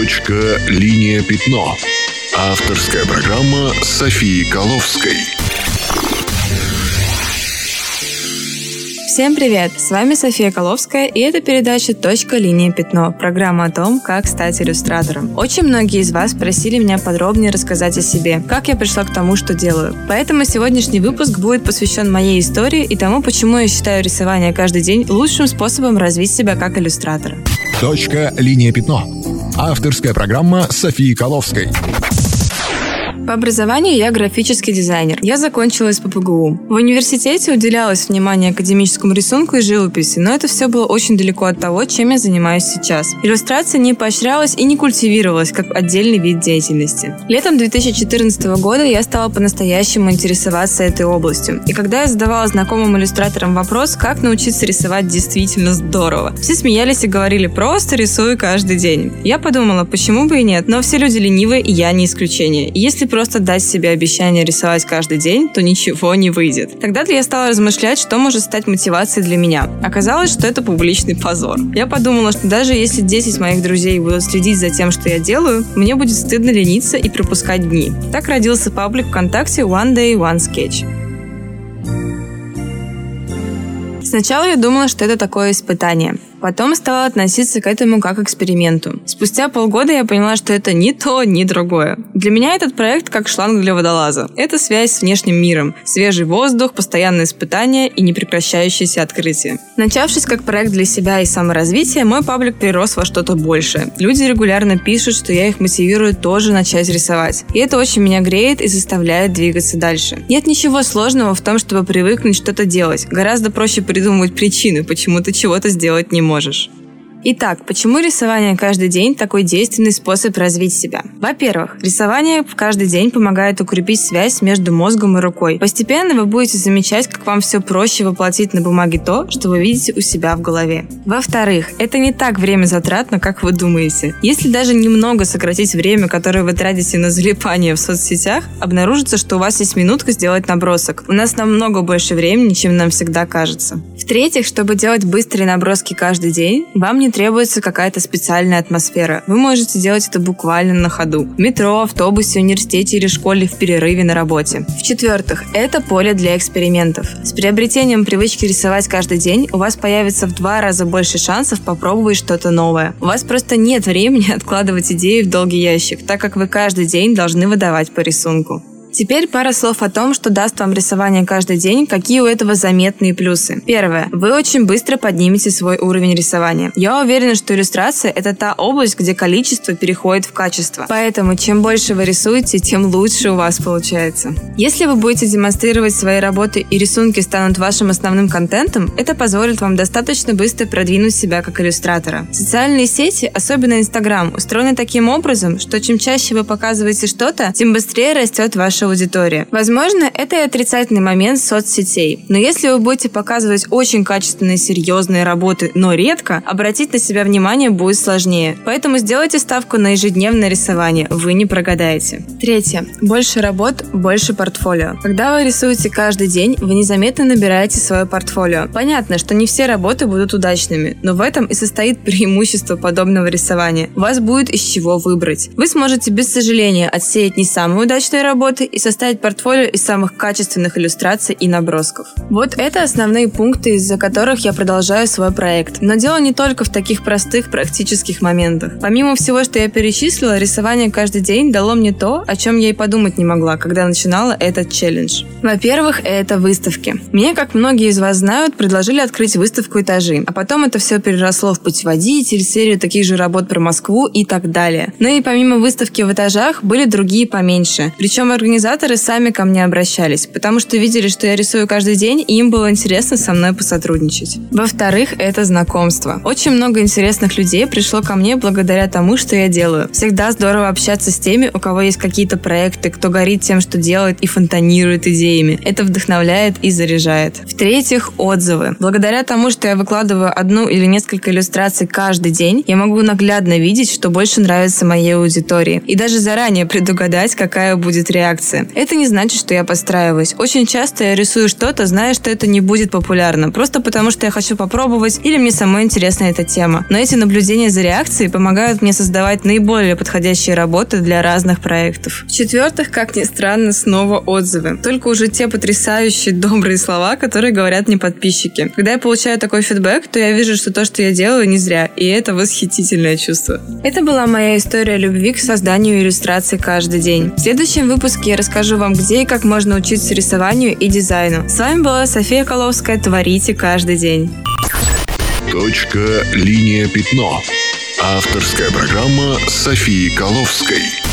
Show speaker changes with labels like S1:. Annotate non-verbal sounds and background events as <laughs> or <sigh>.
S1: Точка «Линия пятно». Авторская программа Софии Коловской.
S2: Всем привет! С вами София Коловская, и это передача «Точка. Линия. Пятно» – программа о том, как стать иллюстратором. Очень многие из вас просили меня подробнее рассказать о себе, как я пришла к тому, что делаю. Поэтому сегодняшний выпуск будет посвящен моей истории и тому, почему я считаю рисование каждый день лучшим способом развить себя как иллюстратора.
S1: Точка «Линия. Пятно». Авторская программа Софии Коловской.
S2: По образованию я графический дизайнер. Я закончила из ППГУ. В университете уделялось внимание академическому рисунку и живописи, но это все было очень далеко от того, чем я занимаюсь сейчас. Иллюстрация не поощрялась и не культивировалась как отдельный вид деятельности. Летом 2014 года я стала по-настоящему интересоваться этой областью. И когда я задавала знакомым иллюстраторам вопрос, как научиться рисовать действительно здорово, все смеялись и говорили «просто рисую каждый день». Я подумала, почему бы и нет, но все люди ленивые, и я не исключение. Если просто дать себе обещание рисовать каждый день, то ничего не выйдет. Тогда я стала размышлять, что может стать мотивацией для меня. Оказалось, что это публичный позор. Я подумала, что даже если 10 моих друзей будут следить за тем, что я делаю, мне будет стыдно лениться и пропускать дни. Так родился паблик ВКонтакте One Day One Sketch. Сначала я думала, что это такое испытание – Потом стала относиться к этому как к эксперименту. Спустя полгода я поняла, что это ни то, ни другое. Для меня этот проект как шланг для водолаза. Это связь с внешним миром, свежий воздух, постоянные испытания и непрекращающиеся открытия. Начавшись как проект для себя и саморазвития, мой паблик перерос во что-то большее. Люди регулярно пишут, что я их мотивирую тоже начать рисовать. И это очень меня греет и заставляет двигаться дальше. Нет ничего сложного в том, чтобы привыкнуть что-то делать. Гораздо проще придумывать причины, почему ты чего-то сделать не можешь можешь. Итак, почему рисование каждый день такой действенный способ развить себя? Во-первых, рисование в каждый день помогает укрепить связь между мозгом и рукой. Постепенно вы будете замечать, как вам все проще воплотить на бумаге то, что вы видите у себя в голове. Во-вторых, это не так время затратно, как вы думаете. Если даже немного сократить время, которое вы тратите на залипание в соцсетях, обнаружится, что у вас есть минутка сделать набросок. У нас намного больше времени, чем нам всегда кажется. В-третьих, чтобы делать быстрые наброски каждый день, вам не требуется какая-то специальная атмосфера. Вы можете делать это буквально на ходу. В метро, автобусе, университете или школе в перерыве на работе. В-четвертых, это поле для экспериментов. С приобретением привычки рисовать каждый день у вас появится в два раза больше шансов попробовать что-то новое. У вас просто нет времени <laughs> откладывать идеи в долгий ящик, так как вы каждый день должны выдавать по рисунку. Теперь пара слов о том, что даст вам рисование каждый день, какие у этого заметные плюсы. Первое. Вы очень быстро поднимете свой уровень рисования. Я уверена, что иллюстрация – это та область, где количество переходит в качество. Поэтому, чем больше вы рисуете, тем лучше у вас получается. Если вы будете демонстрировать свои работы и рисунки станут вашим основным контентом, это позволит вам достаточно быстро продвинуть себя как иллюстратора. Социальные сети, особенно Инстаграм, устроены таким образом, что чем чаще вы показываете что-то, тем быстрее растет ваш ваша аудитория. Возможно, это и отрицательный момент соцсетей. Но если вы будете показывать очень качественные, серьезные работы, но редко, обратить на себя внимание будет сложнее. Поэтому сделайте ставку на ежедневное рисование. Вы не прогадаете. Третье. Больше работ, больше портфолио. Когда вы рисуете каждый день, вы незаметно набираете свое портфолио. Понятно, что не все работы будут удачными, но в этом и состоит <laughs> преимущество подобного рисования. У вас будет из чего выбрать. Вы сможете без сожаления отсеять не самые удачные работы и составить портфолио из самых качественных иллюстраций и набросков. Вот это основные пункты, из-за которых я продолжаю свой проект. Но дело не только в таких простых практических моментах. Помимо всего, что я перечислила, рисование каждый день дало мне то, о чем я и подумать не могла, когда начинала этот челлендж. Во-первых, это выставки. Мне, как многие из вас знают, предложили открыть выставку «Этажи», а потом это все переросло в путеводитель, серию таких же работ про Москву и так далее. Но и помимо выставки в этажах были другие поменьше. Причем организации организаторы сами ко мне обращались, потому что видели, что я рисую каждый день, и им было интересно со мной посотрудничать. Во-вторых, это знакомство. Очень много интересных людей пришло ко мне благодаря тому, что я делаю. Всегда здорово общаться с теми, у кого есть какие-то проекты, кто горит тем, что делает и фонтанирует идеями. Это вдохновляет и заряжает. В-третьих, отзывы. Благодаря тому, что я выкладываю одну или несколько иллюстраций каждый день, я могу наглядно видеть, что больше нравится моей аудитории. И даже заранее предугадать, какая будет реакция реакции. Это не значит, что я подстраиваюсь. Очень часто я рисую что-то, зная, что это не будет популярно, просто потому что я хочу попробовать или мне самой интересна эта тема. Но эти наблюдения за реакцией помогают мне создавать наиболее подходящие работы для разных проектов. В-четвертых, как ни странно, снова отзывы. Только уже те потрясающие добрые слова, которые говорят мне подписчики. Когда я получаю такой фидбэк, то я вижу, что то, что я делаю, не зря, и это восхитительное чувство. Это была моя история любви к созданию иллюстраций каждый день. В следующем выпуске я расскажу вам, где и как можно учиться рисованию и дизайну. С вами была София Коловская. Творите каждый день.
S1: Точка, линия, пятно. Авторская программа Софии Коловской.